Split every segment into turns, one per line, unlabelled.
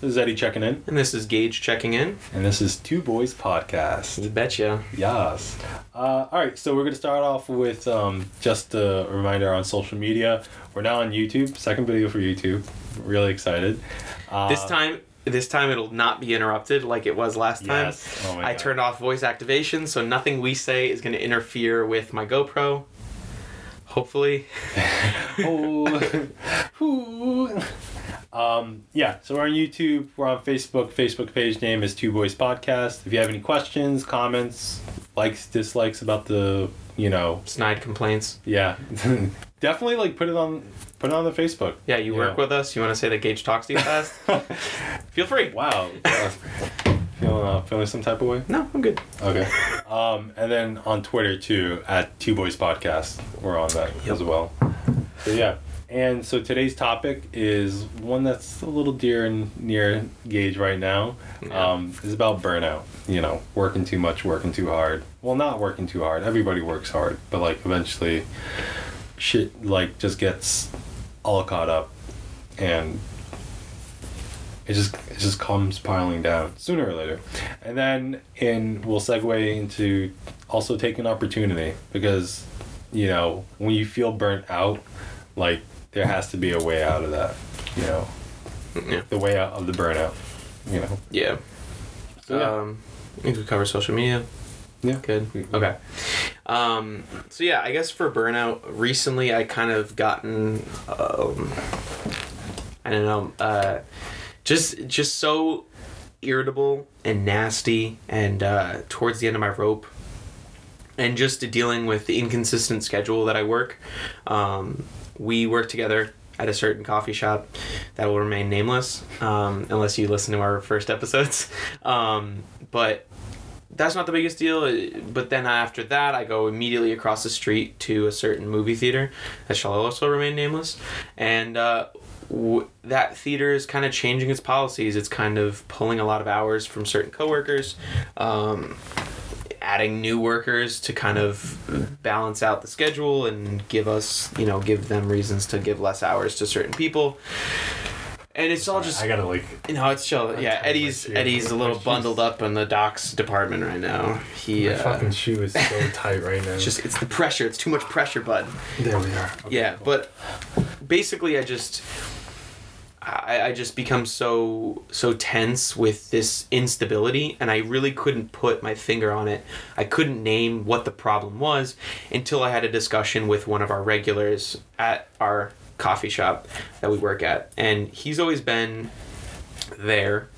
This is Eddie checking in,
And this is Gage checking in.
and this is Two Boys Podcast.
You betcha.
Yes. Uh, all right, so we're going to start off with um, just a reminder on social media. We're now on YouTube, second video for YouTube. Really excited. Uh,
This time, this time it'll not be interrupted like it was last time.
Yes. Oh
I
God.
turned off voice activation, so nothing we say is going to interfere with my GoPro. Hopefully.
oh. Um, yeah, so we're on YouTube. We're on Facebook. Facebook page name is Two Boys Podcast. If you have any questions, comments, likes, dislikes about the, you know,
Snide complaints.
yeah, definitely like put it on, put it on the Facebook.
Yeah, you work with us. You want to say that Gage talks to you fast? Feel free.
Wow. Yeah. feeling uh, feeling some type of way.
No, I'm good.
Okay. Um, and then on Twitter too at Two Boys Podcast. We're on that
Yep.
as well. So yeah. And so today's topic is one that's a little dear and near Gage right now.
Yeah.
Um, is about burnout. You know, working too much, working too hard. Well, not working too hard. Everybody works hard, but like eventually, shit like just gets all caught up, and it just it just comes piling down sooner or later and then in we'll segue into also taking opportunity because you know when you feel burnt out like there has to be a way out of that you know
Yeah.
the way out of the burnout you know
Yeah.
so yeah
Um, I think we cover social media.
yeah
Good. Okay. Um, so yeah, I guess for burnout, recently I kind of gotten, um, I don't know, uh, just just so irritable and nasty, and uh, towards the end of my rope, and just dealing with the inconsistent schedule that I work. Um, we work together at a certain coffee shop that will remain nameless um, unless you listen to our first episodes. Um, but that's not the biggest deal. But then after that, I go immediately across the street to a certain movie theater that shall also remain nameless, and uh, w- that theater is kind of changing its policies. It's kind of pulling a lot of hours from certain coworkers. Um, adding new workers to kind of balance out the schedule and give us you know give them reasons to give less hours to certain people and it's all just
i gotta like
no, it's chill. Yeah, Eddie's. Eddie's a little bundled up in the docs department right now. He
my
uh,
fucking shoe is so tight right now
it's just it's the pressure. It's too much pressure, bud.
there we are Okay,
Yeah,
cool.
but basically, I just I, I just become so so tense with this instability, and I really couldn't put my finger on it. I couldn't name what the problem was until I had a discussion with one of our regulars at our coffee shop that we work at, and he's always been there,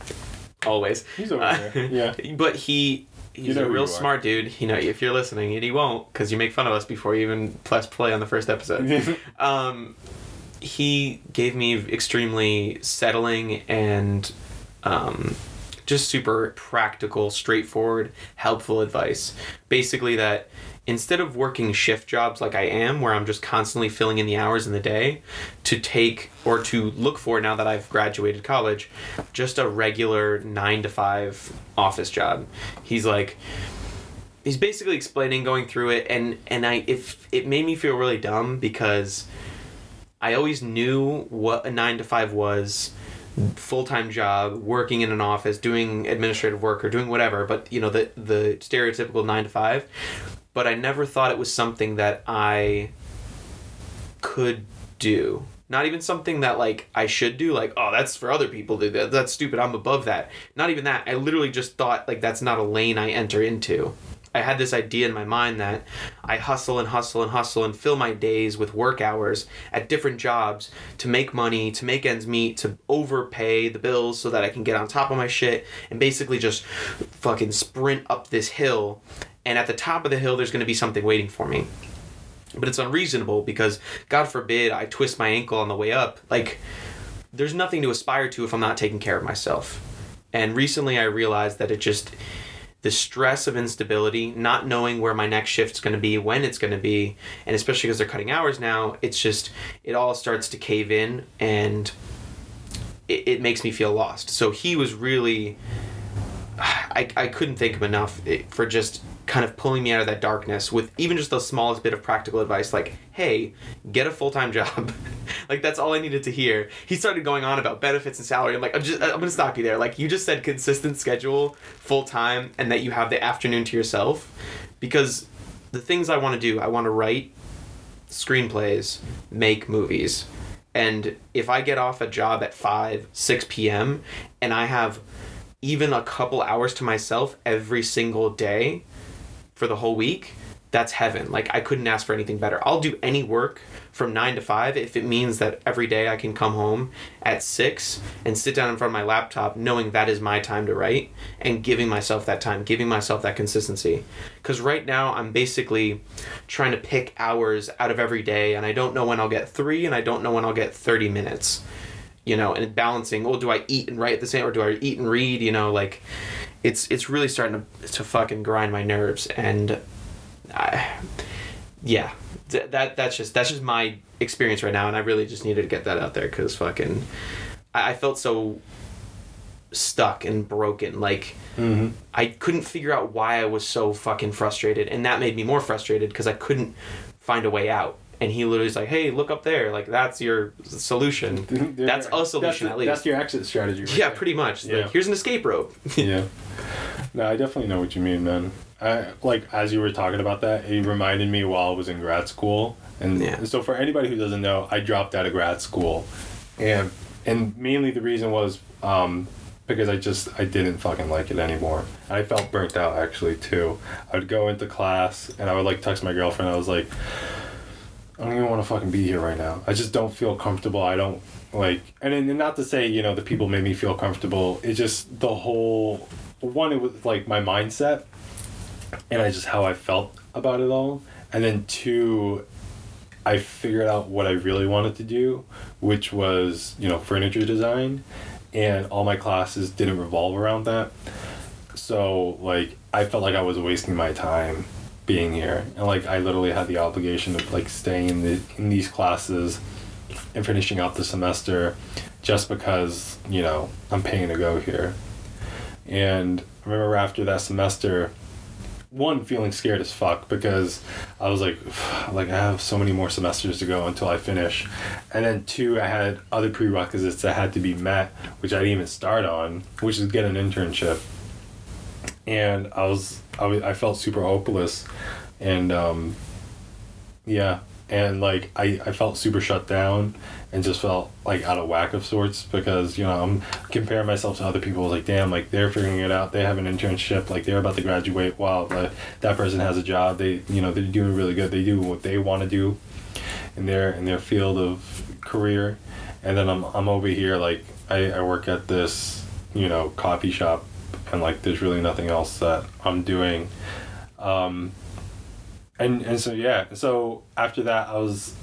always.
he's over
Uh,
there yeah
But he he's
You know
a real smart dude. You know, if you're listening, and he won't, because you make fun of us before you even press play on the first episode. um, he gave me extremely settling and um, just super practical, straightforward, helpful advice. Basically, that instead of working shift jobs like I am, where I'm just constantly filling in the hours in the day, to take or to look for now that I've graduated college, just a regular nine to five office job. He's like, he's basically explaining going through it and and I if it made me feel really dumb because I always knew what a 9 to 5 was full-time job working in an office doing administrative work or doing whatever but you know the the stereotypical 9 to 5 but I never thought it was something that I could do. Not even something that like I should do like oh that's for other people to do that. That's stupid. I'm above that. Not even that. I literally just thought like that's not a lane I enter into I had this idea in my mind that I hustle and hustle and hustle and fill my days with work hours at different jobs to make money, to make ends meet, to overpay the bills so that I can get on top of my shit and basically just fucking sprint up this hill. And at the top of the hill, there's going to be something waiting for me. But it's unreasonable because, God forbid, I twist my ankle on the way up. Like, there's nothing to aspire to if I'm not taking care of myself. And recently I realized that it just the stress of instability, not knowing where my next shift's going to be, when it's going to be, and especially because they're cutting hours now, it's just it all starts to cave in and it, it makes me feel lost. So he was really I, I couldn't thank him enough eh, for just kind of pulling me out of that darkness with even just the smallest bit of practical advice like hey get a full-time job. Like that's all i needed to hear. He started going on about benefits and salary. I'm like i'm just i'm gonna stop you there. Like you just said consistent schedule full-time and that you have the afternoon to yourself. Because the things i want to do i want to write screenplays make movies. And if i get off a job at 5 6 p.m and i have even a couple hours to myself every single day for the whole week, that's heaven. Like I couldn't ask for anything better. I'll do any work from 9 to 5 if it means that every day I can come home at 6 and sit down in front of my laptop knowing that is my time to write and giving myself that time, giving myself that consistency. Cuz right now I'm basically trying to pick hours out of every day and I don't know when I'll get 3 and I don't know when I'll get 30 minutes you know, and balancing. Well, do I eat and write the same, or do I eat and read? You know, like it's it's really starting to to fucking grind my nerves, and I, yeah, th- that that's just that's just my experience right now, and I really just needed to get that out there because fucking, I, I felt so stuck and broken, like.
Mm-hmm.
I couldn't figure out why I was so fucking frustrated, and that made me more frustrated because I couldn't find a way out and he literally is like, "Hey, look up there. Like that's your solution. that's a solution
that's,
at least.
That's your exit strategy. Right
yeah,
there.
pretty much.
Yeah.
Like here's an escape rope.
yeah. No, I definitely know what you mean, man. I, like as you were talking about that, it reminded me while I was in grad school, and
Yeah.
so for anybody who doesn't know, I dropped out of grad school, and and mainly the reason was um, because I just I didn't fucking like it anymore. I felt burnt out actually too. I would go into class and I would like text my girlfriend. I was like, I don't even want to fucking be here right now. I just don't feel comfortable. I don't like, and then not to say you know the people made me feel comfortable. It's just the whole one. It was like my mindset, and I just how I felt about it all. And then two, I figured out what I really wanted to do, which was you know furniture design, and all my classes didn't revolve around that. So like I felt like I was wasting my time being here. And like I literally had the obligation of like staying in the in these classes and finishing out the semester just because you know I'm paying to go here. And I remember after that semester one feeling scared as fuck because I was like like I have so many more semesters to go until I finish. And then two I had other prerequisites that had to be met which I didn't even start on which is get an internship. And I was I, I felt super hopeless. And um yeah. And like I, I felt super shut down and just felt like out of whack of sorts because you know I'm comparing myself to other people. Like damn like they're figuring it out. They have an internship. Like they're about to graduate. Wow like, that person has a job. They you know they're doing really good. They do what they want to do in their in their field of career. And then I'm, I'm over here like I, I work at this you know coffee shop and like there's really nothing else that I'm doing. Um and and so yeah so after that I was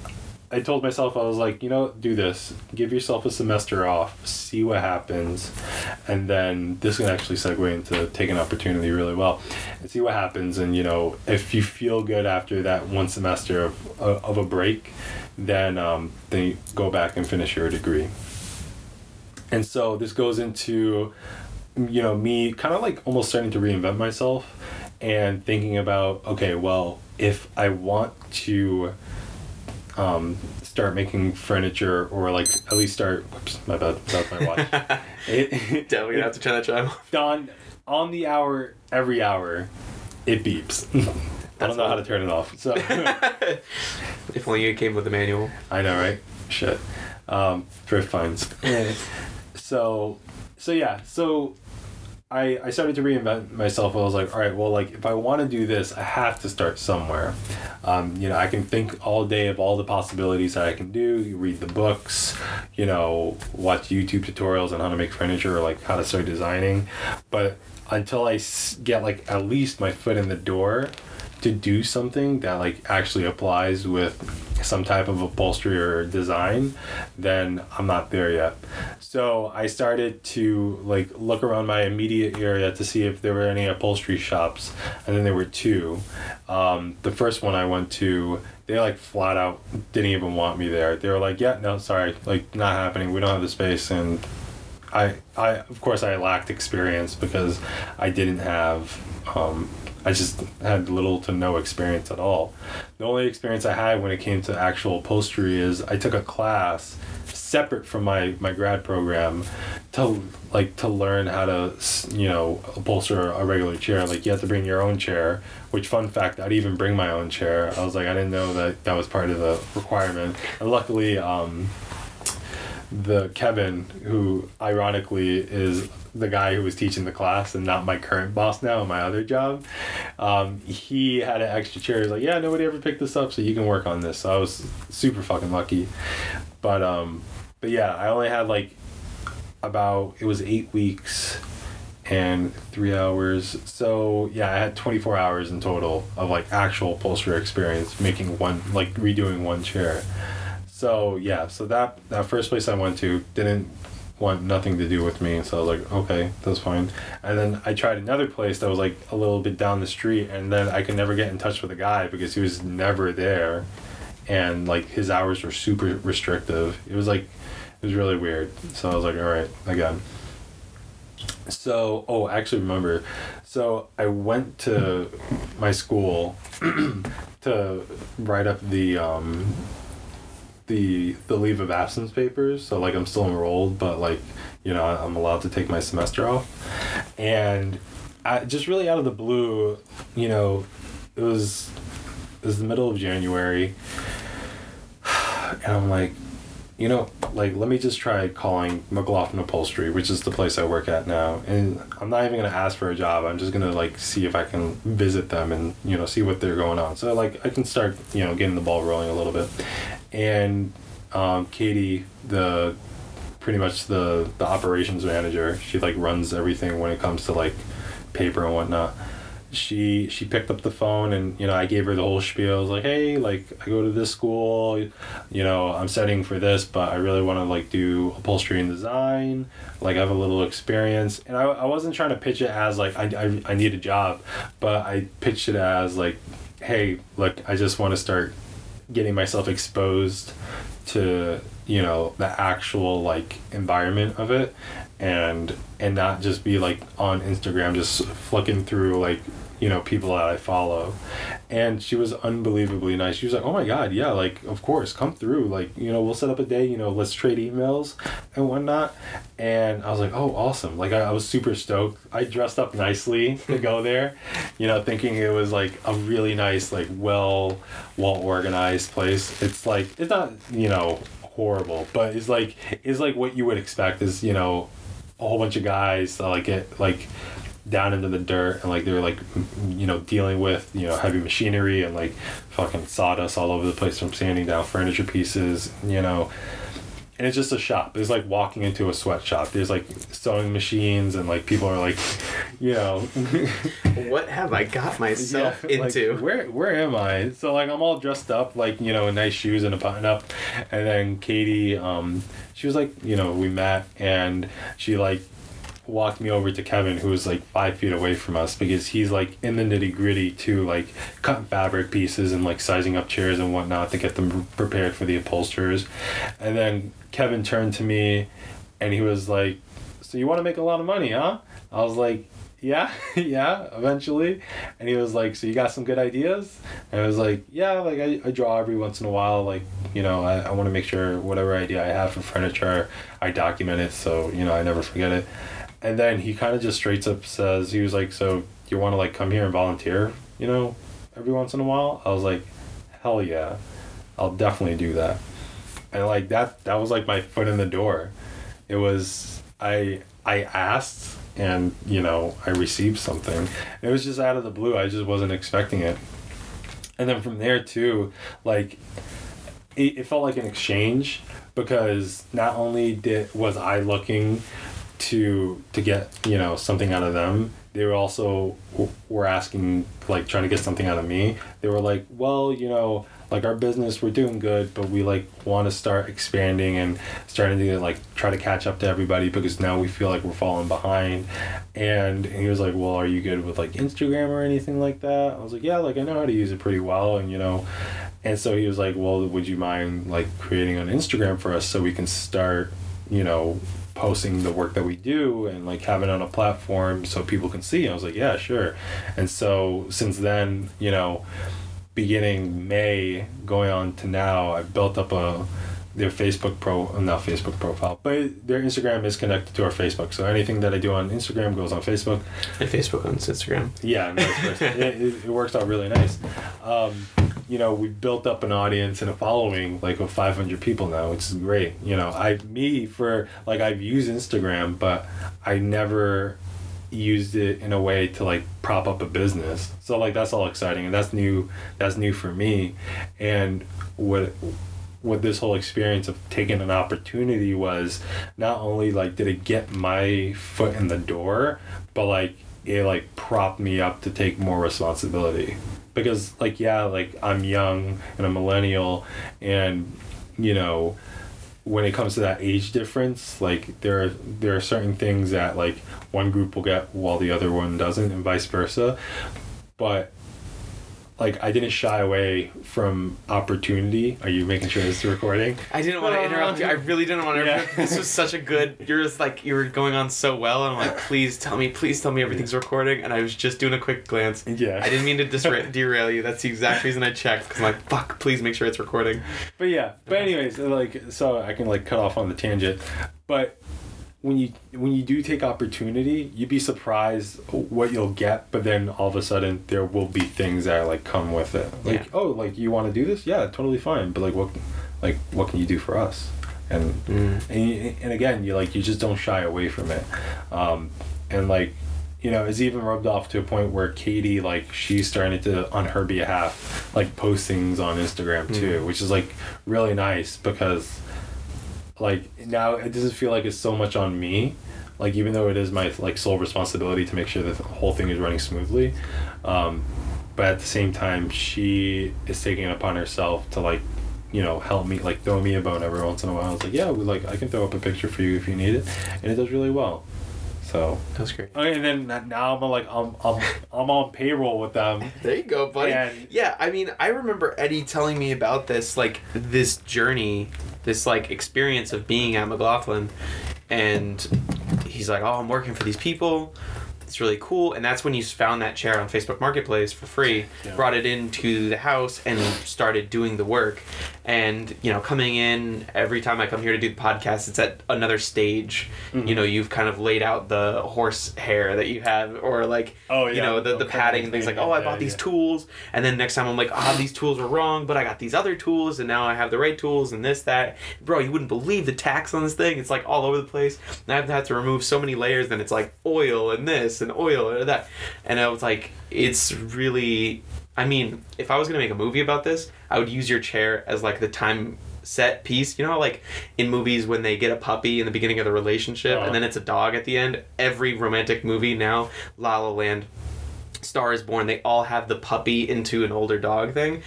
I told myself I was like you know do this. Give yourself a semester off see what happens and then this can actually segue into take an opportunity really well and see what happens and you know if you feel good after that one semester of, of a break then um, then go back and finish your degree. And so this goes into you know me kind of like almost starting to reinvent myself and thinking about okay well if i want to um, start making furniture or like at least start whoops my bad that's my watch it,
Definitely gonna have to turn that chime off.
on on the hour every hour it beeps i don't know how to turn it off so
If only you came with a manual.
I know, right? Shit. Um, thrift finds. so, so yeah, so I I started to reinvent myself. I was like, all right, well, like if I want to do this, I have to start somewhere. Um, you know, I can think all day of all the possibilities that I can do. You read the books, you know, watch YouTube tutorials on how to make furniture or like how to start designing, but until I get like at least my foot in the door to do something that like actually applies with some type of upholstery or design then i'm not there yet. So i started to like look around my immediate area to see if there were any upholstery shops and then there were two. Um, the first one i went to they like flat out didn't even want me there. They were like yeah no sorry like not happening. We don't have the space and I, I of course I lacked experience because I didn't have um, I just had little to no experience at all. The only experience I had when it came to actual upholstery is I took a class separate from my my grad program to like to learn how to you know upholster a regular chair. Like you have to bring your own chair which fun fact i'd even bring my own chair. I was like i didn't know that that was part of the requirement. And luckily um the kevin who ironically is the guy who was teaching the class and not my current boss now in my other job um, he had an extra chair he's like yeah nobody ever picked this up so you can work on this so i was super fucking lucky but um but yeah, I only had like about it was eight weeks and three hours. So yeah, I had twenty four hours in total of like actual upholstery experience making one like redoing one chair. So yeah, so that that first place I went to didn't want nothing to do with me. So I was like, okay, that's fine. And then I tried another place that was like a little bit down the street, and then I could never get in touch with the guy because he was never there, and like his hours were super restrictive. It was like it was really weird. So I was like, all right, again. So, oh, I actually remember. So I went to my school to write up the um, the the leave of absence papers. So like I'm still enrolled, but like you know I'm allowed to take my semester off, and I, just really out of the blue, you know, it was it was the middle of January, and I'm like, you know, like let me just try calling McLaughlin Upholstery, which is the place I work at now, and I'm not even gonna ask for a job. I'm just gonna like see if I can visit them and you know see what they're going on. So like I can start you know getting the ball rolling a little bit, and um, Katie, the pretty much the the operations manager, she like runs everything when it comes to like paper and whatnot she she picked up the phone and you know I gave her the whole spiel. I was like, hey, like I go to this school, you know I'm studying for this, but I really want to like do upholstery and design. Like I have a little experience, and I, I wasn't trying to pitch it as like I, I I need a job, but I pitched it as like, hey, look, I just want to start getting myself exposed to you know the actual like environment of it and and not just be like on Instagram just flicking through like you know people that I follow. And she was unbelievably nice. She was like oh my god yeah like of course come through like you know we'll set up a day you know let's trade emails and whatnot. And I was like oh awesome. Like I, I was super stoked. I dressed up nicely to go there you know thinking it was like a really nice like well well organized place. It's like it's not you know horrible but it's like it's like what you would expect is you know a whole bunch of guys that like get like down into the dirt and like they were like you know dealing with you know heavy machinery and like fucking sawdust all over the place from sanding down furniture pieces you know. And it's just a shop. It's like walking into a sweatshop. There's like sewing machines and like people are like you know.
What have i got myself yeah, into?
like, where where am i? So like i'm all dressed up like you know in nice shoes and a button up. And then katie um she was like you know we met and she like walked me over to Kevin, who was like five feet away from us, because he's like in the nitty gritty too, like cutting fabric pieces and like sizing up chairs and whatnot to get them prepared for the upholsterers. And then Kevin turned to me and he was like, So you want to make a lot of money, huh? I was like, yeah, yeah, eventually. And he was like, so you got some good ideas? And I was like, yeah, like I, I draw every once in a while. Like, you know, I, I want to make sure whatever idea I have for furniture, I document it so, you know, I never forget it. And then he kind of just straight up says, he was like, so you want to like come here and volunteer, you know, every once in a while? I was like, hell yeah, I'll definitely do that. And like that, that was like my foot in the door. It was, I, I asked and you know I received something. It was just out of the blue. I just wasn't expecting it. And then from there too, like it, it felt like an exchange because not only did was I looking to to get you know something out of them. They were also were asking like trying to get something out of me. They were like well you know like our business we're doing good but we like want to start expanding and starting to like try to catch up to everybody because now we feel like we're falling behind. And he was like well are you good with like instagram or anything like that? I was like yeah like i know how to use it pretty well and you know. And so he was like well would you mind like creating an instagram for us so we can start you know posting the work that we do and like having on a platform so people can see. I was like, yeah, sure. And so since then, you know, beginning May going on to now, I've built up a their Facebook pro not Facebook profile, but their Instagram is connected to our Facebook. So anything that I do on Instagram goes on Facebook.
And Facebook owns Instagram.
Yeah, and vice versa. it, it, it works out really nice. Um, you know, we built up an audience and a following like of 500 people now, which is great. You know, I me for like I've used Instagram, but I never used it in a way to like prop up a business. So like that's all exciting and that's new that's new for me. And what with this whole experience of taking an opportunity was not only like did it get my foot in the door, but like it like propped me up to take more responsibility. Because like yeah, like I'm young and a millennial and you know when it comes to that age difference, like there are there are certain things that like one group will get while the other one doesn't and vice versa. But like I didn't shy away from opportunity. Are you making sure this is recording?
I didn't want to interrupt you. I really didn't want to
Yeah.
interrupt. This was such a good. You're just like you were going on so well, and I'm like, please tell me, please tell me everything's recording. And I was just doing a quick glance.
Yeah.
I didn't mean to disra- derail you. That's the exact reason I checked. Cause I'm like, fuck, please make sure it's recording.
But yeah. But anyways, like so I can like cut off on the tangent. But when you when you do take opportunity, you'd be surprised what you'll get. But then all of a sudden there will be things that like come with it. Like
Yeah.
oh, like you want to do this? Yeah, totally fine. But like what, like what can you do for us? And
Mm.
and, and again you like you just don't shy away from it um, and like you know it's even rubbed off to a point where katie like she's starting to on her behalf like postings on instagram too which is like really nice because like now it doesn't feel like it's so much on me. Like even though it is my like sole responsibility to make sure that the whole thing is running smoothly um, but at the same time she is taking it upon herself to like you know help me like throw me a bone every once in a while. It's like yeah we like i can throw up a picture for you if you need it. And it does really well. So.
That's great.
okay, and then now i'm like i'm i'm, I'm on payroll with them.
There you go, buddy.
And-
yeah, I mean, I remember Eddie telling me about this, like this journey, this like experience of being at McLaughlin, and he's like, "Oh, I'm working for these people. It's really cool." And that's when you found that chair on Facebook Marketplace for free,
Yeah.
brought it into the house, and started doing the work. And you know, coming in every time I come here to do the podcast, it's at another stage.
Mm-hmm.
You know, you've kind of laid out the horse hair that you have, or like,
Oh,
you know, the, the
okay,
padding and things like,
yeah,
oh, I
yeah,
bought these
yeah.
tools, and then next time I'm like, ah, these tools were wrong, but I got these other tools, and now I have the right tools, and this, that. Bro, you wouldn't believe the tax on this thing. It's like all over the place. And I've had to remove so many layers, then it's like oil and this and oil and that. And I was like, it's really. I mean, if I was gonna make a movie about this, I would use your chair as like the time set piece. You know how like in movies when they get a puppy in the beginning of the relationship
Uh-huh.
and then it's a dog at the end. Every romantic movie now, La La Land, Star is Born, they all have the puppy into an older dog thing.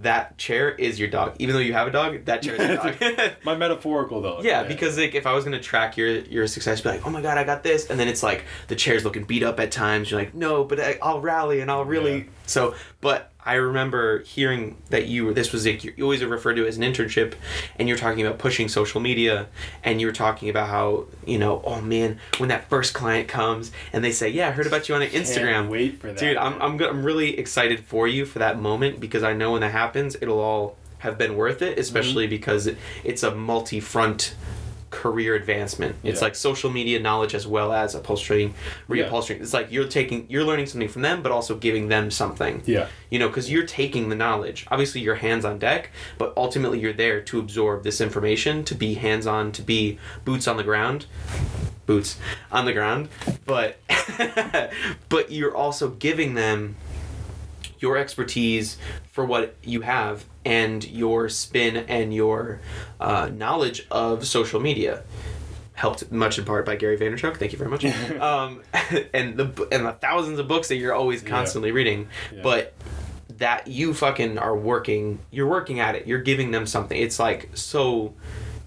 That chair is your dog. Even though you have a dog, that chair is your dog.
my metaphorical though
yeah, because like if I was gonna track your your success, be like, oh my god, I got this, and then it's like the chair's looking beat up at times. You're like, no, but I, I'll rally and I'll really.
Yeah.
So, but I remember hearing that you were this was like you always referred to it as an internship, and you're talking about pushing social media, and you were talking about how you know, oh man, when that first client comes and they say, yeah, I heard about you on Instagram.
Can't wait for that
Dude, I'm. I'm, I'm really excited for you for that moment because I know when that happens, it'll all have been worth it, especially
Mm-hmm.
because it, it's a multi-front career advancement. It's
Yeah.
like social media knowledge as well as upholstering,
Yeah.
It's like you're taking, you're learning something from them, but also giving them something.
yeah
You know, because you're taking the knowledge. Obviously, your hands on deck, but ultimately, you're there to absorb this information, to be hands on, to be boots on the ground, boots on the ground. But, but you're also giving them your expertise for what you have and your spin and your uh, knowledge of social media helped much in part by Gary Vaynerchuk. Thank you very much. um, and the and the thousands of books that you're always constantly reading,
Yeah.
but that you fucking are working. You're working at it. You're giving them something. It's like so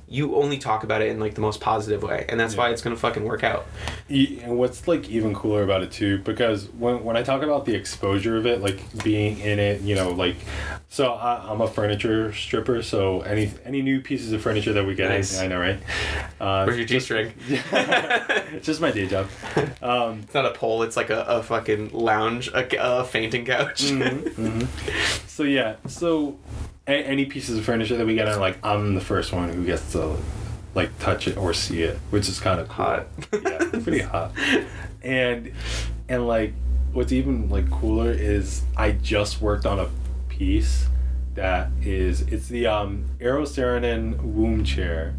you only talk about it in like the most positive way, and that's why it's gonna fucking work out.
And what's like even cooler about it too, because when when I talk about the exposure of it, like being in it, you know, like, so I, I'm a furniture stripper, so any any new pieces of furniture that we get,
Nice.
I know, right? Uh,
Where's your G-string?
it's just my day job. Um,
It's not a pole; it's like a, a fucking lounge, a, a fainting couch.
mhm, mhm. So yeah, so a- any pieces of furniture that we get, I'm like, I'm the first one who gets to like touch it or see it, which is kind of cool.
Hot.
yeah, pretty hot. And and like what's even like cooler is I just worked on a piece that is it's the um Eero Saarinen womb chair.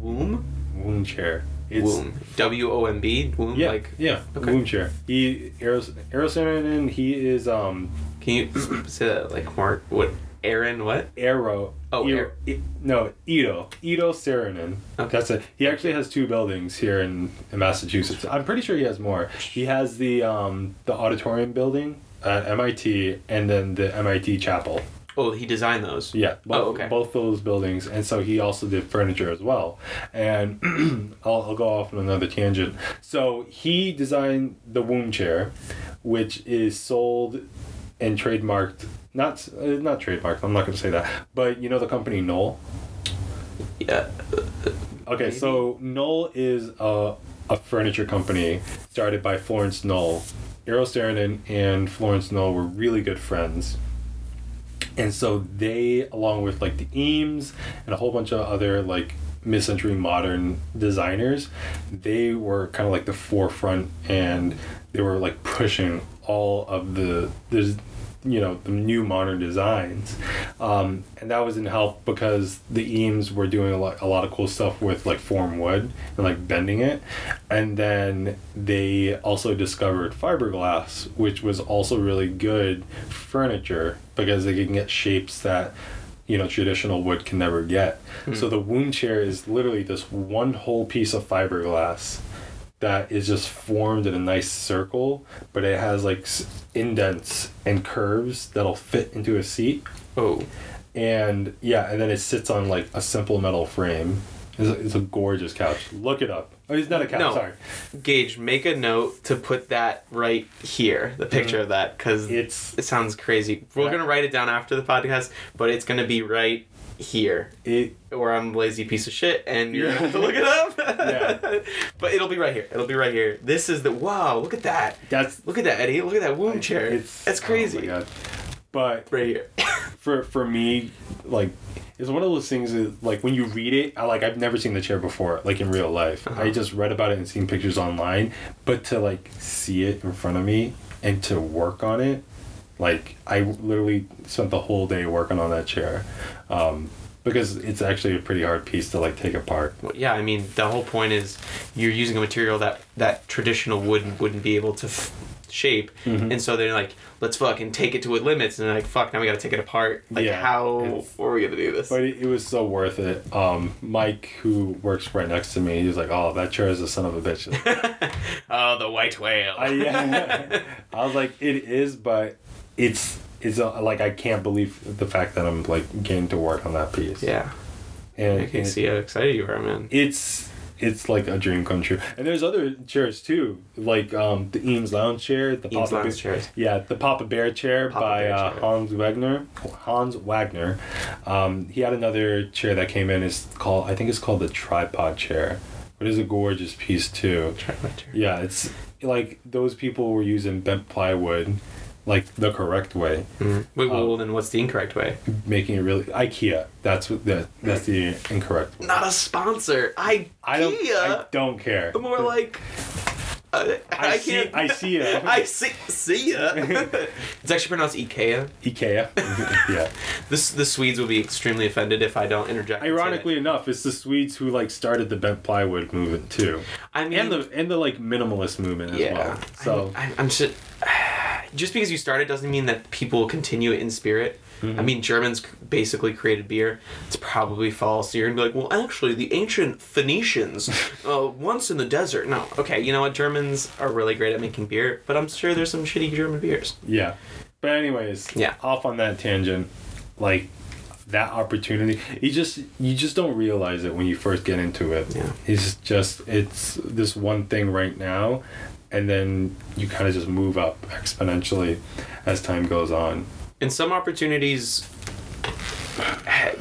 Womb,
Womb chair. It's
womb, W O M B, womb.
yeah,
Like,
yeah,
Okay.
womb chair. He Aeros he is um
can you say that like Mark What? Aaron? What?
Arrow.
Oh,
Iro-
Ar-
I- no, Ito. Ito Saarinen.
Okay.
That's it. He actually has two buildings here in, in Massachusetts. I'm pretty sure he has more. He has the um, the auditorium building at MIT and then the MIT chapel.
Oh, he designed those.
Yeah, both,
Oh, okay.
both those buildings, and so he also did furniture as well. And I'll, I'll go off on another tangent. So he designed the womb chair, which is sold and trademarked. Not uh, not trademarked. I'm not going to say that. But you know the company Knoll.
Yeah.
Okay,
Maybe.
so Knoll is a, a furniture company started by Florence Knoll. Eero Saarinen and Florence Knoll were really good friends. And so they, along with like the Eames and a whole bunch of other like mid-century modern designers, they were kind of like the forefront and they were like pushing all of the the you know the new modern designs. Um, and that was in help because the Eames were doing a lot, a lot of cool stuff with like form wood and like bending it. And then they also discovered fiberglass which was also really good furniture because they can get shapes that you know traditional wood can never get. So the womb chair is literally this one whole piece of fiberglass that is just formed in a nice circle, but it has like s- indents and curves that'll fit into a seat.
Oh.
And yeah, and then it sits on like a simple metal frame. It's a, it's a gorgeous couch. Look it up. Oh, it's not a couch.
No.
Sorry,
Gage, make a note to put that right here, the mm-hmm. picture of that, because
it's
it sounds crazy. We're
Yeah.
gonna write it down after the podcast, but it's gonna be right here.
it.
Or I'm a lazy piece of shit, and you're
Yeah.
gonna have to look it up.
Yeah.
but it'll be right here. It'll be right here. This is the wow. Look at that.
That's
Look at that, Eddie. Look at that womb chair.
It's
That's
oh
crazy.
God. But
right here.
for for me, like it's one of those things that like when you read it, I like I've never seen the chair before, like in real life.
Uh-huh.
I just read about it and seen pictures online, but to like see it in front of me and to work on it, like I literally spent the whole day working on that chair. Um, because it's actually a pretty hard piece to like take apart.
Well, yeah, I mean, the whole point is you're using a material that that traditional wood wouldn't be able to f- shape,
Mhm.
and so they're like, let's fucking take it to its limits, and they're like, fuck, now we gotta take it apart. Like,
Yeah,
how are we gonna do this?
But it, it was so worth it. Um, Mike, who works right next to me, he was like, "Oh, that chair is a son of a bitch."
oh, the white whale.
I, yeah. I was like, it is, but it's it's uh, like I can't believe the fact that I'm like getting to work on that piece.
yeah,
and,
I can
and
see how excited you are, man.
it's it's like a dream come true. And there's other chairs too, like um the Eames lounge chair, the
Eames
Papa
lounge
Bear-
chairs.
Yeah, the Papa Bear chair
Papa
by
Bear
uh,
chair.
Hans Wegner. Hans Wegner. Um, he had another chair that came in. It's called I think it's called the tripod chair. But it's a gorgeous piece too.
My chair.
Yeah, it's like those people were using bent plywood, like the correct way,
Mm. Wait, well,
Oh.
then what's the incorrect way?
making it really IKEA. That's what the that's the incorrect way.
Not a sponsor. I
I don't. I don't care.
more like. Uh, I,
I see-. I see ya.
I see. See ya. it's actually pronounced IKEA.
IKEA. yeah.
This the Swedes will be extremely offended if I don't interject.
Ironically enough, it's the Swedes who like started the bent plywood movement too.
I mean,
and the and the like minimalist movement as
yeah.
well. So
I, I'm just just because you started doesn't mean that people continue it in spirit.
Mm-hmm.
I mean, Germans basically created beer. It's probably false. You're gonna be like, well, actually, the ancient Phoenicians, uh, once in the desert. No, okay, you know what? Germans are really great at making beer, but I'm sure there's some shitty German beers.
yeah. But anyways,
Yeah.
Off on that tangent, like that opportunity. You just you just don't realize it when you first get into it.
Yeah.
It's just it's this one thing right now, and then you kind of just move up exponentially as time goes on.
In some opportunities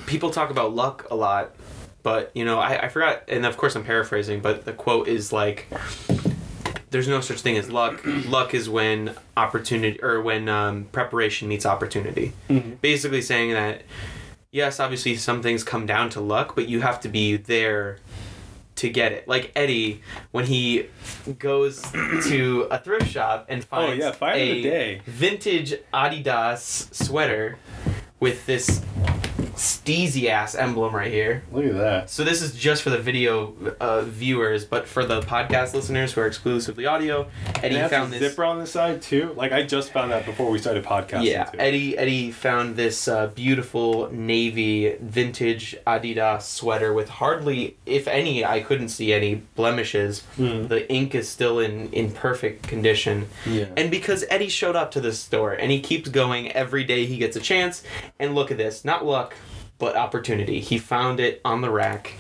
people talk about luck a lot but you know I, I forgot and of course i'm paraphrasing but the quote is like there's no such thing as luck. Luck is when opportunity or when um, preparation meets opportunity. Basically saying that yes obviously some things come down to luck but you have to be there to get it like eddie when he goes to a thrift shop and finds
Oh, yeah,
a
the day.
vintage adidas sweater with this steezy ass emblem right here
Look at that.
so this is just for the video uh, viewers but for the podcast listeners who are exclusively audio eddie
And it has
found
a
this
zipper on the side too. Like I just found that before we started podcasting.
yeah,
too.
Eddie Eddie found this uh, beautiful navy vintage Adidas sweater with hardly, if any, I couldn't see any blemishes.
Hmm.
The ink is still in in perfect condition.
Yeah.
And because Eddie showed up to this store and he keeps going every day he gets a chance. And look at this, not luck, but opportunity. He found it on the rack.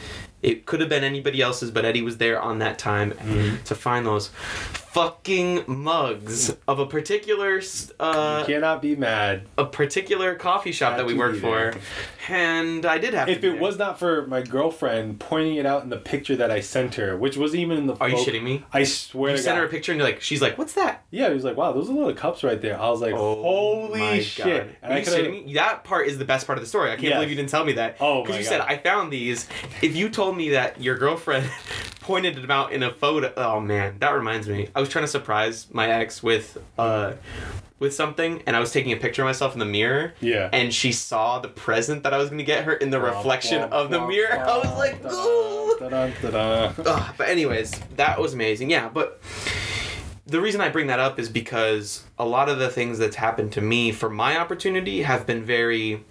It could have been anybody else's, but Eddie was there on that time
Mm-hmm.
to find those fucking mugs of a particular uh,
you cannot be mad.
a particular coffee shop that we worked for, and I did have.
If it
there.
was not for my girlfriend pointing it out in the picture that I sent her, which wasn't even in the.
are you shitting me?
I swear
You sent
God.
her a picture and you're like, she's like, what's that?
Yeah, he was like, "Wow, those are little cups right there." I was like,
Oh
"Holy shit!" And
Are you shitting me? That part is the best part of the story. I can't
Yes.
believe you didn't tell me that.
Oh
Because you said I found these. If you told me that your girlfriend pointed them out in a photo, oh man, that reminds me. I was trying to surprise my ex with uh with something, and I was taking a picture of myself in the mirror.
Yeah.
And she saw the present that I was gonna get her in the reflection of the mirror. I was like, ooh.
Da-da, da-da.
Ugh, but anyways, that was amazing. Yeah, but the reason I bring that up is because a lot of the things that's happened to me for my opportunity have been very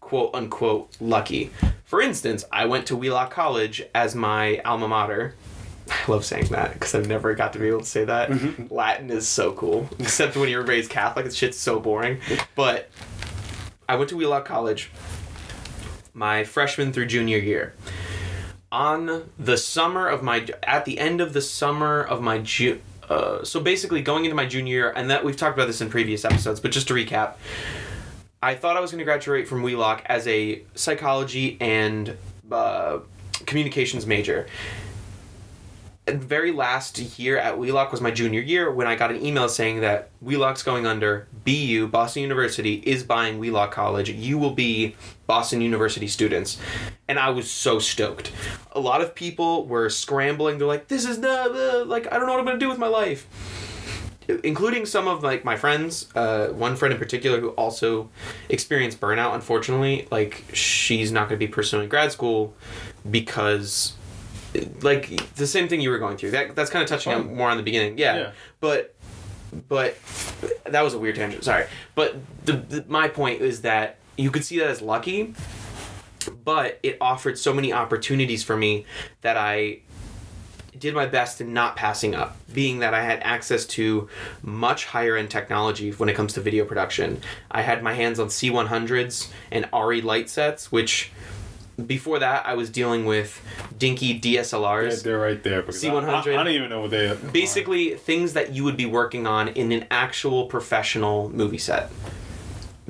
quote unquote lucky. For instance, I went to Wheelock College as my alma mater. I love saying that because I've never got to be able to say that. Latin is so cool, except when you're raised Catholic, it's shit's so boring. But I went to Wheelock College my freshman through junior year on the summer of my at the end of the summer of my ju- uh, so basically going into my junior year and that we've talked about this in previous episodes but just to recap i thought i was going to graduate from wheelock as a psychology and uh, communications major very last year at Wheelock was my junior year when I got an email saying that Wheelock's going under. BU, Boston University, is buying Wheelock College. You will be Boston University students. And I was so stoked. A lot of people were scrambling. They're like, this is uh, like, I don't know what I'm going to do with my life. Including some of like my friends, uh, one friend in particular who also experienced burnout. Unfortunately, like she's not going to be pursuing grad school because like the same thing you were going through. That that's kind of touching
Oh.
on more on the beginning. Yeah.
Yeah.
But but that was a weird tangent. Sorry. But the, the my point is that you could see that as lucky, but it offered so many opportunities for me that I did my best in not passing up, being that I had access to much higher end technology when it comes to video production. I had my hands on C100s and ARRI light sets, which before that I was dealing with dinky
They're,
DSLRs.
they're right there. because I-
C100.
I, I don't even know what they. are.
Basically, things that you would be working on in an actual professional movie set.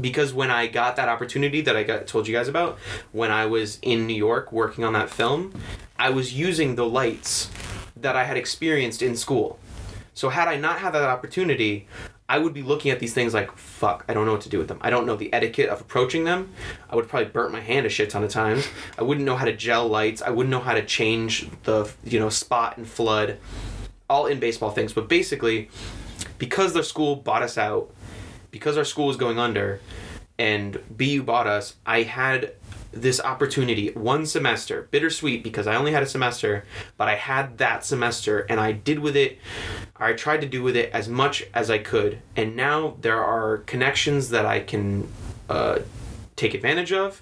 Because when I got that opportunity that I got told you guys about, when I was in New York working on that film, I was using the lights that I had experienced in school. So had I not had that opportunity, I would be looking at these things like, fuck, I don't know what to do with them. I don't know the etiquette of approaching them. I would probably burnt my hand a shit ton of times. I wouldn't know how to gel lights. I wouldn't know how to change the, you know, spot and flood. All in baseball things. But basically, because the school bought us out, because our school was going under, and BU bought us, I had this opportunity one semester bittersweet because i only had a semester but i had that semester and i did with it i tried to do with it as much as i could. And now there are connections that i can uh, take advantage of.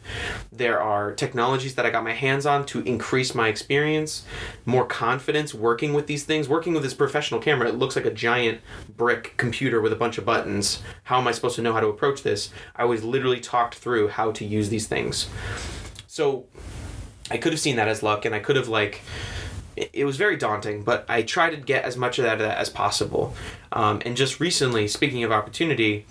There are technologies that I got my hands on to increase my experience, more confidence working with these things. Working with this professional camera, it looks like a giant brick computer with a bunch of buttons. How am I supposed to know how to approach this? I was literally talked through how to use these things. So I could have seen that as luck and I could have like it was very daunting, but I tried to get as much of that as possible. Um, and just recently, speaking of opportunity,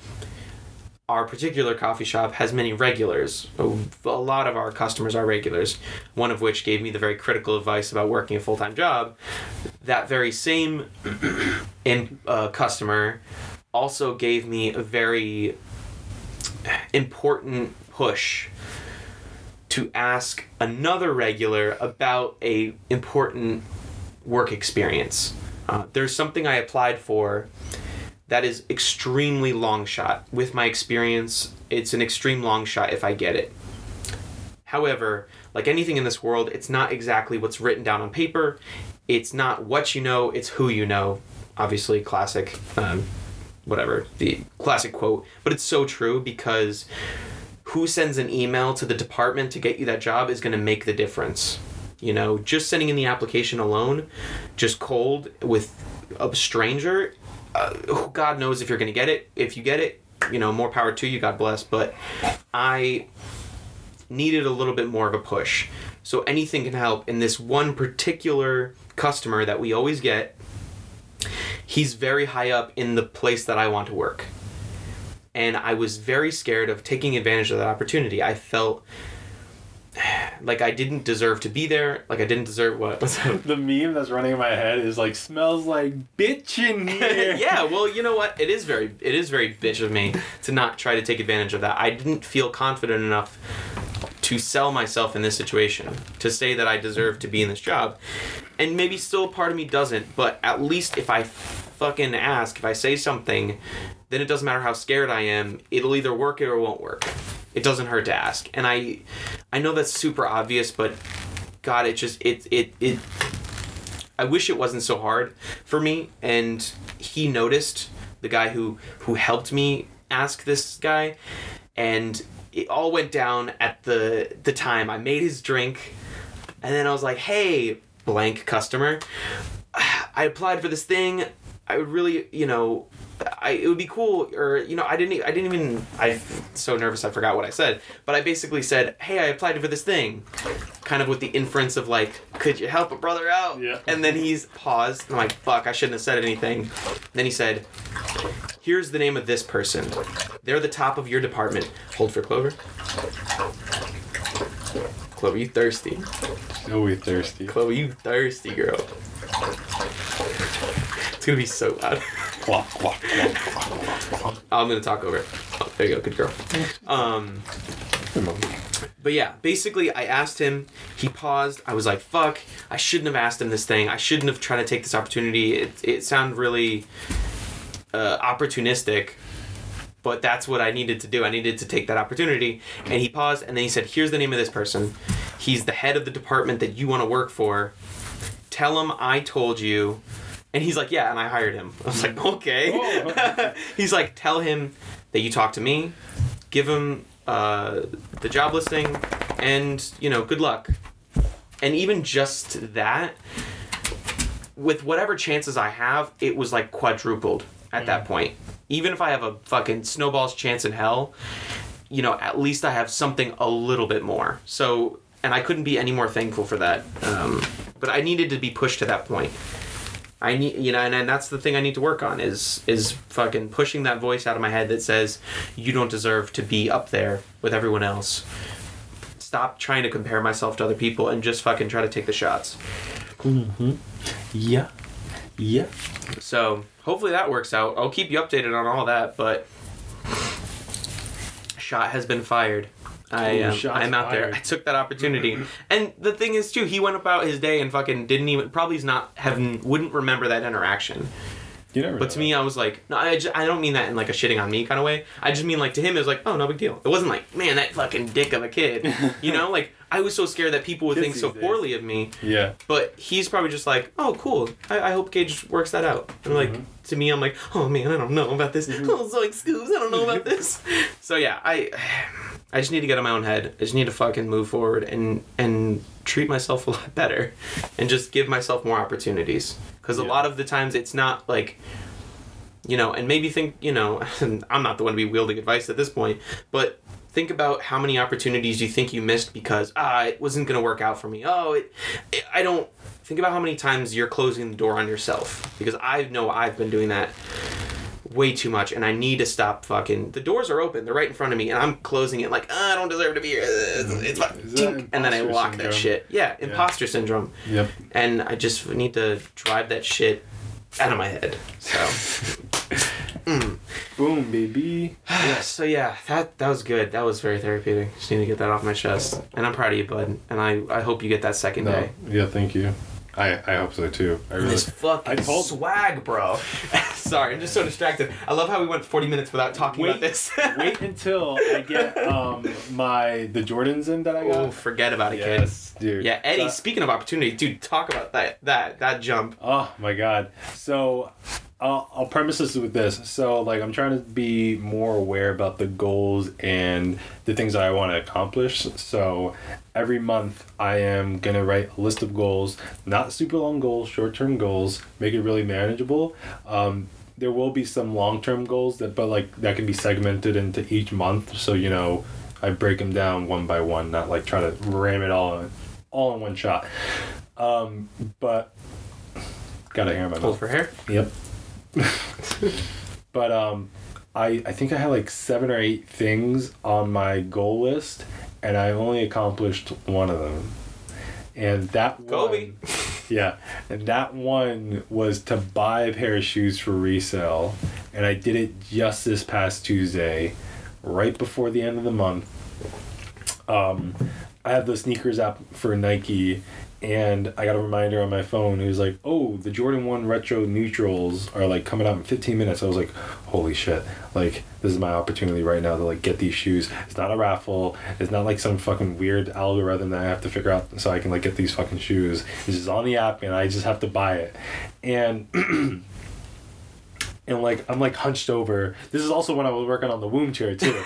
our particular coffee shop has many regulars. A lot of our customers are regulars, one of which gave me the very critical advice about working a full time job. That very same in, uh, customer also gave me a very important push to ask another regular about a important work experience. Uh, there's something I applied for that is extremely long shot. With my experience, it's an extreme long shot if I get it. However, like anything in this world, it's not exactly what's written down on paper. It's not what you know, it's who you know. Obviously, classic, um, whatever, the classic quote. But it's so true because who sends an email to the department to get you that job is going to make the difference. You know, just sending in the application alone, just cold with a stranger, uh, God knows if you're going to get it. If you get it, you know, more power to you, God bless. But I needed a little bit more of a push. So anything can help. In this one particular customer that we always get, he's very high up in the place that I want to work. And I was very scared of taking advantage of that opportunity. I felt like I didn't deserve to be there. Like I didn't deserve what?
The meme that's running in my head is like smells like bitch in here.
yeah, well, you know what? It is very it is very bitch of me to not try to take advantage of that. I didn't feel confident enough to sell myself in this situation, to say that I deserve to be in this job. And maybe still part of me doesn't, but at least if I fucking ask, if I say something, then it doesn't matter how scared I am, it'll either work or it won't work. It doesn't hurt to ask. And I I know that's super obvious, but god, it just it it it I wish it wasn't so hard for me and he noticed the guy who who helped me ask this guy and it all went down at the the time I made his drink and then I was like, "Hey, blank customer, I applied for this thing. I would really, you know, I it would be cool or you know, I didn't I didn't even I so nervous I forgot what I said, but I basically said, "Hey, I applied for this thing." Kind of with the inference of like, "Could you help a brother out?"
Yeah.
And then he's paused. I'm like, "Fuck, I shouldn't have said anything." Then he said, "Here's the name of this person. They're the top of your department. Hold for Clover." Clover, you thirsty.
Oh, we thirsty.
Chloe, you thirsty girl. It's gonna be so loud.
Quack, quack, quack, quack, quack, quack.
I'm gonna talk over it. Oh, there you go, good girl. Um, but yeah, basically, I asked him. He paused. I was like, "Fuck! I shouldn't have asked him this thing. I shouldn't have tried to take this opportunity. It it sounded really uh, opportunistic." But that's what I needed to do. I needed to take that opportunity. And he paused, and then he said, "Here's the name of this person. He's the head of the department that you want to work for. Tell him I told you." And he's like, "Yeah," and I hired him. I was like, "Okay."
Oh.
he's like, "Tell him that you talked to me. Give him uh, the job listing, and you know, good luck." And even just that, with whatever chances I have, it was like quadrupled at that point. Even if I have a fucking snowball's chance in hell, you know, at least I have something a little bit more. So, and I couldn't be any more thankful for that. Um, but I needed to be pushed to that point. I need, you know, and, and that's the thing I need to work on is is fucking pushing that voice out of my head that says you don't deserve to be up there with everyone else. Stop trying to compare myself to other people and just fucking try to take the shots. Mm-hmm.
Yeah. Yeah.
So hopefully that works out. I'll keep you updated on all that, but shot has been fired. I um, I'm out there.
fired.
I took that opportunity, and the thing is too, he went about his day and fucking didn't even probably is not having wouldn't remember that interaction.
You never.
But to me, I was like, no, I, ju- I don't mean that in like a shitting on me kind of way. I just mean like to him, it was like, oh, no big deal. It wasn't like, man, that fucking dick of a kid. you know, like I was so scared that people would
Kids
think so
these days.
poorly of me.
Yeah.
But he's probably just like, oh, cool. I, I hope Gage works that out. And like,
Mhm.
to me, I'm like, oh man, I don't know about this. Oh, Zoink Scoops, I don't know about this. So yeah, I, I just need to get on my own head. I just need to fucking move forward and and treat myself a lot better, and just give myself more opportunities. Because a lot of the times it's not like, you know, and maybe think, you know, I'm not the one to be wielding advice at this point, but think about how many opportunities you think you missed because ah it wasn't gonna work out for me. Oh, it, it I don't. Think about how many times you're closing the door on yourself because I know I've been doing that way too much and I need to stop fucking the doors are open they're right in front of me and I'm closing it like "Ah, I don't deserve to be here it's fine."
Is that
Tink. and then I lock that shit yeah imposter syndrome
Yep.
and I just need to drive that shit out of my head so
Boom, baby.
so yeah that that was good that was very therapeutic just need to get that off my chest and I'm proud of you bud and I I hope you get that second
No.
day
Yeah, thank you. I, I hope so too. I really.
this fucking
I told-
swag bro sorry I'm just so distracted I love how we went 40 minutes without talking about this
Wait until I get um my the Jordans in that I got.
oh forget about it kid
yes, dude.
Yeah, Eddie.
So-
speaking of opportunity, dude, talk about that that that jump.
Oh my god. So I'll, I'll premise this with this. So like I'm trying to be more aware about the goals and the things that I want to accomplish. So every month I am gonna write a list of goals, not super long goals, short term goals, make it really manageable. Um, there will be some long term goals that but like that can be segmented into each month. So you know I break them down one by one, not like try to ram it all in, all in one shot. Um, but got a hair in my
Hold
mouth.
for hair.
Yep. but um, I I think I had like seven or eight things on my goal list, and I only accomplished one of them. And that
Kobe.
one, yeah, and that one was to buy a pair of shoes for resale, and I did it just this past Tuesday, right before the end of the month. Um, I have the SNKRS app for Nike, and I got a reminder on my phone. It was like, "Oh, the Jordan One Retro Neutrals are like coming out in 15 minutes." I was like, "Holy shit! Like this is my opportunity right now to like get these shoes." It's not a raffle. It's not like some fucking weird algorithm that I have to figure out so I can like get these fucking shoes. It's just on the app, and I just have to buy it. And and like I'm like hunched over. This is also when I was working on the womb chair too.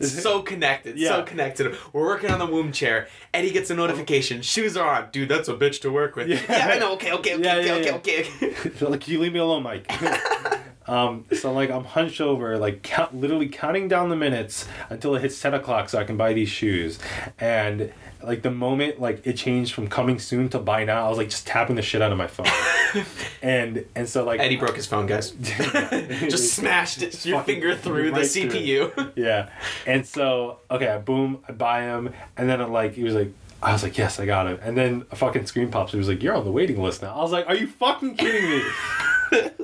so connected,
yeah.
so connected. We're working on the womb chair. Eddie gets a notification. Shoes are on. Dude, that's a bitch to work with.
Yeah.
I know. Okay, okay, okay,
Yeah,
okay,
yeah,
okay,
yeah.
okay, okay.
Like, can you leave me alone, Mike? um, so like I'm hunched over, like count, literally counting down the minutes until it hits ten o'clock, so I can buy these shoes. And like the moment like it changed from coming soon to buy now, I was like just tapping the shit out of my phone. and and so like
Eddie broke his phone, guys. Just smashed it, your finger through the
right through.
CPU.
yeah. And so, okay, I boom, I buy him, and then I'm like, he was like, I was like, yes, I got him. And then a fucking screen pops. He was like, you're on the waiting list now. I was like, are you fucking kidding me?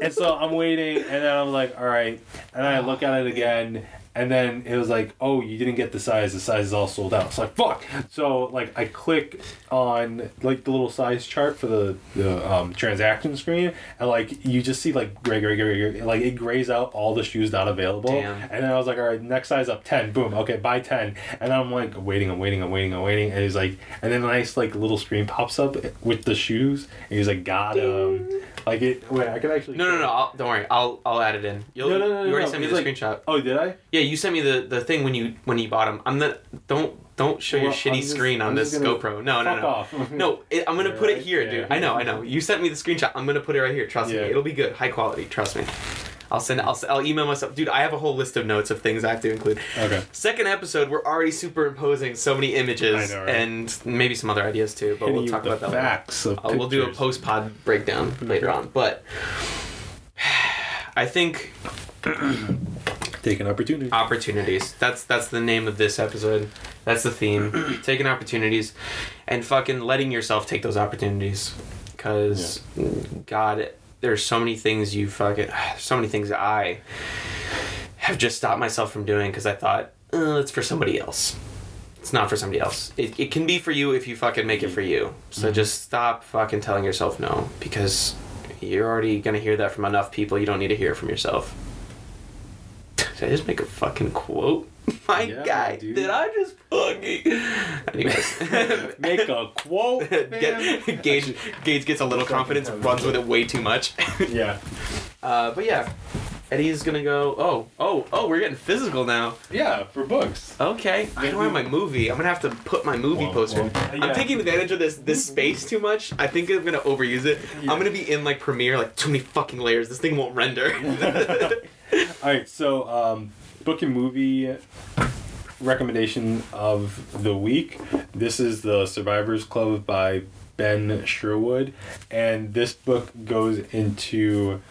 And so I'm waiting, and then I'm like, all right. And then I look at it again, and then it was like, oh, you didn't get the size. The size is all sold out. It's like, fuck. So like, I click on like the little size chart for the the um, transaction screen, and like you just see like gray, gray, gray, gray, like it grays out all the shoes not available.
Damn.
And then I was like, all right, next size up ten. Boom. Okay, buy ten. And then I'm like waiting, I'm waiting, I'm waiting, I'm waiting. And he's like, and then a nice like little screen pops up with the shoes. And he's like, got him. Like it. Wait, I can actually.
No, no, no. I'll, don't worry. I'll I'll add it in. You'll,
No, no, no,
you already
no,
sent me the
like-
screenshot.
Oh, did I?
Yeah, you sent me the, the thing when you when you bought them. I'm not. Don't don't show your
Well,
shitty
I'm just-
screen on
I'm
this GoPro. No, no, no. No, it, I'm gonna
Yeah,
put it here,
Yeah.
dude. I know, I know. You sent me the screenshot. I'm gonna put it right here. Trust
Yeah.
me, it'll be good, high quality. Trust me. I'll send. I'll, I'll email myself, dude. I have a whole list of notes of things I have to include.
Okay.
Second episode, we're already superimposing so many images
I know, right?
and maybe some other ideas too, but
Hitting
we'll talk about that later.
facts of
Uh, we'll do a post pod breakdown later on, but I think
taking an opportunity.
opportunities. That's that's the name of this episode. That's the theme. Taking opportunities, and fucking letting yourself take those opportunities. Cause God, there's so many things you fucking, so many things I have just stopped myself from doing because I thought uh, it's for somebody else. It's not for somebody else. It, it can be for you if you fucking make it for you. So just stop fucking telling yourself no because you're already gonna hear that from enough people. You don't need to hear it from yourself. Did I just make a fucking quote? My
Yeah,
guy,
dude.
did I just fucking? Anyways,
Make a quote.
Get, Gage, Gage gets a little confidence, runs with it way too much.
yeah.
Uh, but yeah, Eddie's gonna go. Oh, oh, oh! We're getting physical now.
Yeah, for books.
Okay, I don't have my movie. I'm gonna have to put my movie
Well,
poster.
well, yeah.
I'm taking advantage of this this space too much. I think I'm gonna overuse it.
Yeah.
I'm gonna be in like Premiere, like too many fucking layers. This thing won't render.
All right, so um, book and movie recommendation of the week. This is the Survivors Club by Ben Sherwood, and this book goes into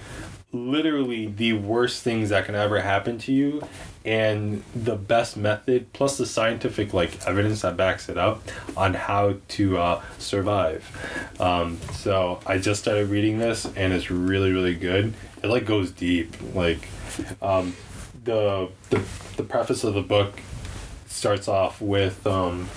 literally the worst things that can ever happen to you and the best method plus the scientific like evidence that backs it up on how to uh, survive. Um, so i just started reading this and it's really really good. It like goes deep like um, the, the the preface of the book starts off with um,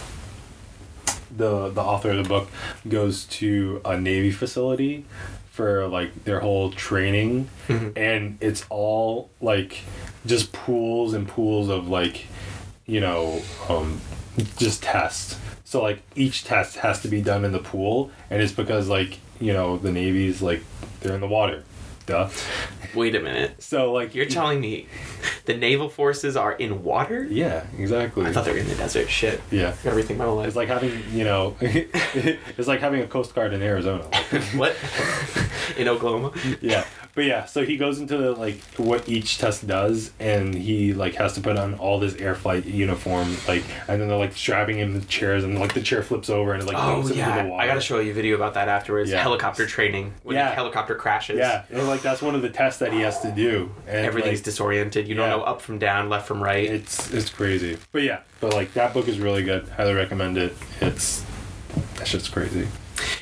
the the author of the book goes to a navy facility for like their whole training.
Mhm.
and it's all like just pools and pools of like you know um just tests. So like each test has to be done in the pool. And it's because like you know the navy's like they're in the water duh
Wait a minute.
so like
You're telling me the naval forces are in water?
yeah exactly
I thought they were in the desert. Shit.
yeah
rethink my whole life.
It's like having, you know, it's like having a Coast Guard in Arizona.
what? in Oklahoma?
yeah, but yeah, so he goes into like what each test does, and he like has to put on all this air flight uniform, like, and then they're like strapping him to chairs, and like the chair flips over and it like
Oh
goes into the
yeah,
water.
I gotta show you a video about that afterwards.
Yeah.
Helicopter training when
Yeah.
the helicopter crashes.
Yeah, and like that's one of the tests that he has to do, and
Everything's
like,
disoriented. You
Yeah.
don't know up from down, left from right.
it's it's crazy. But yeah, but like that book is really good. Highly recommend it. It's that shit's crazy.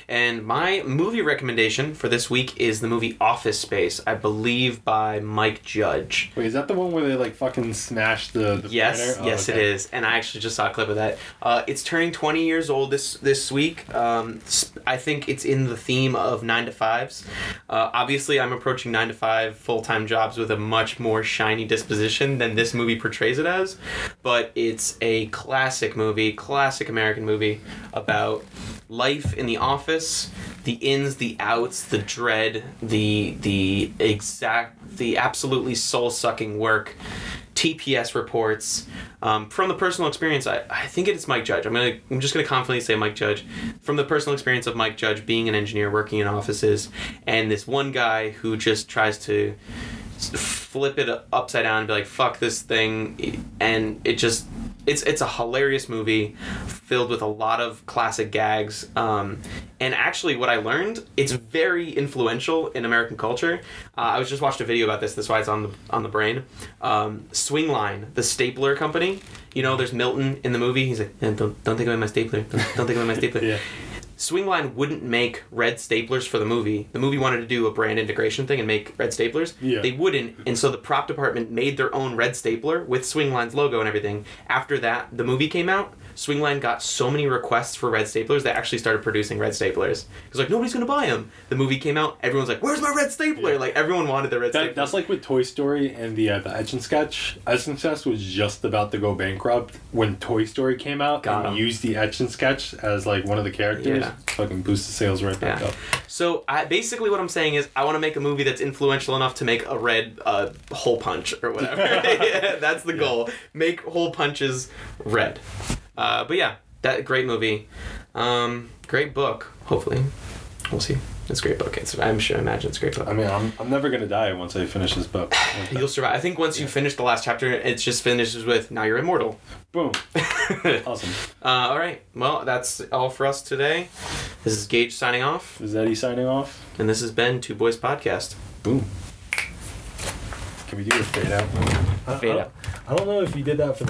And my movie recommendation for this week is the movie Office Space, I believe by Mike Judge.
Wait, is that the one where they like fucking smash the? the
Yes.
Oh,
yes,
okay.
it is, and I actually just saw a clip of that. Uh, it's turning 20 years old this this week. Um, I think it's in the theme of nine to fives. Uh, obviously, I'm approaching nine to five full time jobs with a much more shiny disposition than this movie portrays it as, but it's a classic movie, classic American movie about life in the office, the ins, the outs, the dread, the the exact, the absolutely soul sucking work. TPS reports um, from the personal experience. I, I think it's Mike Judge. I'm gonna I'm just gonna confidently say Mike Judge from the personal experience of Mike Judge being an engineer working in offices and this one guy who just tries to flip it upside down and be like fuck this thing and it just it's it's a hilarious movie filled with a lot of classic gags um, and actually what i learned it's very influential in american culture. Uh, i was just watched a video about this that's why it's on the on the brain. Um, swingline the stapler company. You know there's milton in the movie he's like "Eh, don't, don't take away my stapler don't, don't my stapler.
Yeah.
Swingline wouldn't make red staplers for the movie. The movie wanted to do a brand integration thing and make red staplers.
Yeah.
They wouldn't, and so the prop department made their own red stapler with Swingline's logo and everything. After that, the movie came out. Swingline got so many requests for red staplers they actually started producing red staplers. Because like nobody's gonna buy them. The movie came out, everyone's like, "Where's my red stapler?"
Yeah.
Like everyone wanted the red
That,
stapler.
that's like with Toy Story and the uh, the Etch A Sketch. Etch A Sketch was just about to go bankrupt when Toy Story came out
Got
and
'em.
used the Etch A Sketch as like one of the characters.
Yeah.
Fucking boost the sales right back
Yeah.
up.
So I, basically, what I'm saying is, I want to make a movie that's influential enough to make a red uh, hole punch or whatever. Yeah, that's the goal. Make hole punches red. Uh, but yeah, that great movie, um, great book. Hopefully, we'll see. It's a great book. It's I'm sure. I imagine it's a great book.
I mean, I'm, I'm never gonna die once I finish this book.
You'll survive. I think once you finish the last chapter, it just finishes with "Now you're immortal."
Boom. Awesome.
Uh, all right. Well, that's all for us today. This is Gage signing off,
Is Eddie signing off?
and this has been Two Boys Podcast.
Boom. Can we do a fade out?
Fade
I-
out.
I don't know if you did that for